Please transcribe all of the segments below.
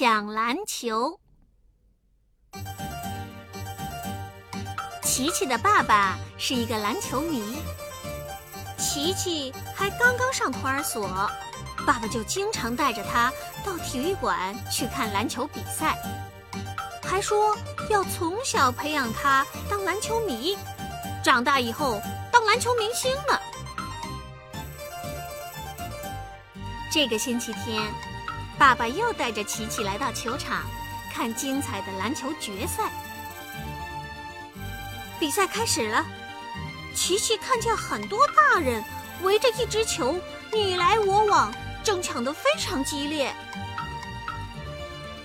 抢篮球。琪琪的爸爸是一个篮球迷，琪琪还刚刚上托儿所，爸爸就经常带着他到体育馆去看篮球比赛，还说要从小培养他当篮球迷，长大以后当篮球明星呢。这个星期天，爸爸又带着琪琪来到球场，看精彩的篮球决赛。比赛开始了，琪琪看见很多大人围着一只球你来我往，争抢得非常激烈。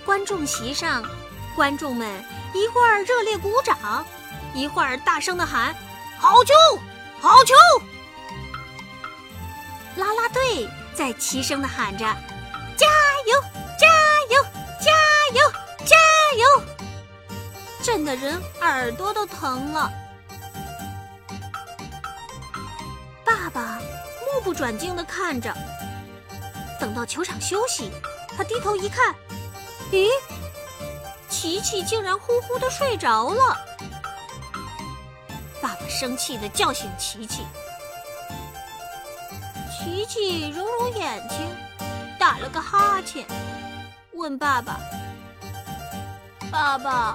观众席上，观众们一会儿热烈鼓掌，一会儿大声的喊：“好球，好球！”啦啦队。在齐声的喊着：“加油，加油，加油，加油！”震得人耳朵都疼了。爸爸目不转睛的看着，等到球场休息，他低头一看，咦，琪琪竟然呼呼的睡着了。爸爸生气的叫醒琪琪。琪琪揉揉眼睛，打了个哈欠，问爸爸：“爸爸，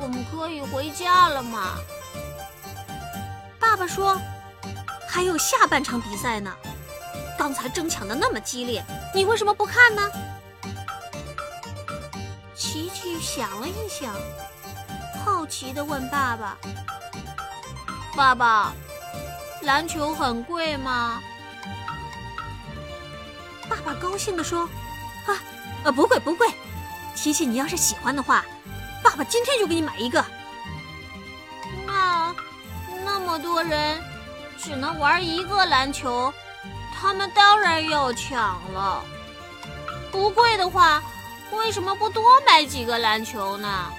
我们可以回家了吗？”爸爸说：“还有下半场比赛呢，刚才争抢的那么激烈，你为什么不看呢？”琪琪想了一想，好奇的问爸爸：“爸爸，篮球很贵吗？”爸爸高兴地说：“啊，呃，不贵不贵，琪琪，你要是喜欢的话，爸爸今天就给你买一个。那那么多人只能玩一个篮球，他们当然要抢了。不贵的话，为什么不多买几个篮球呢？”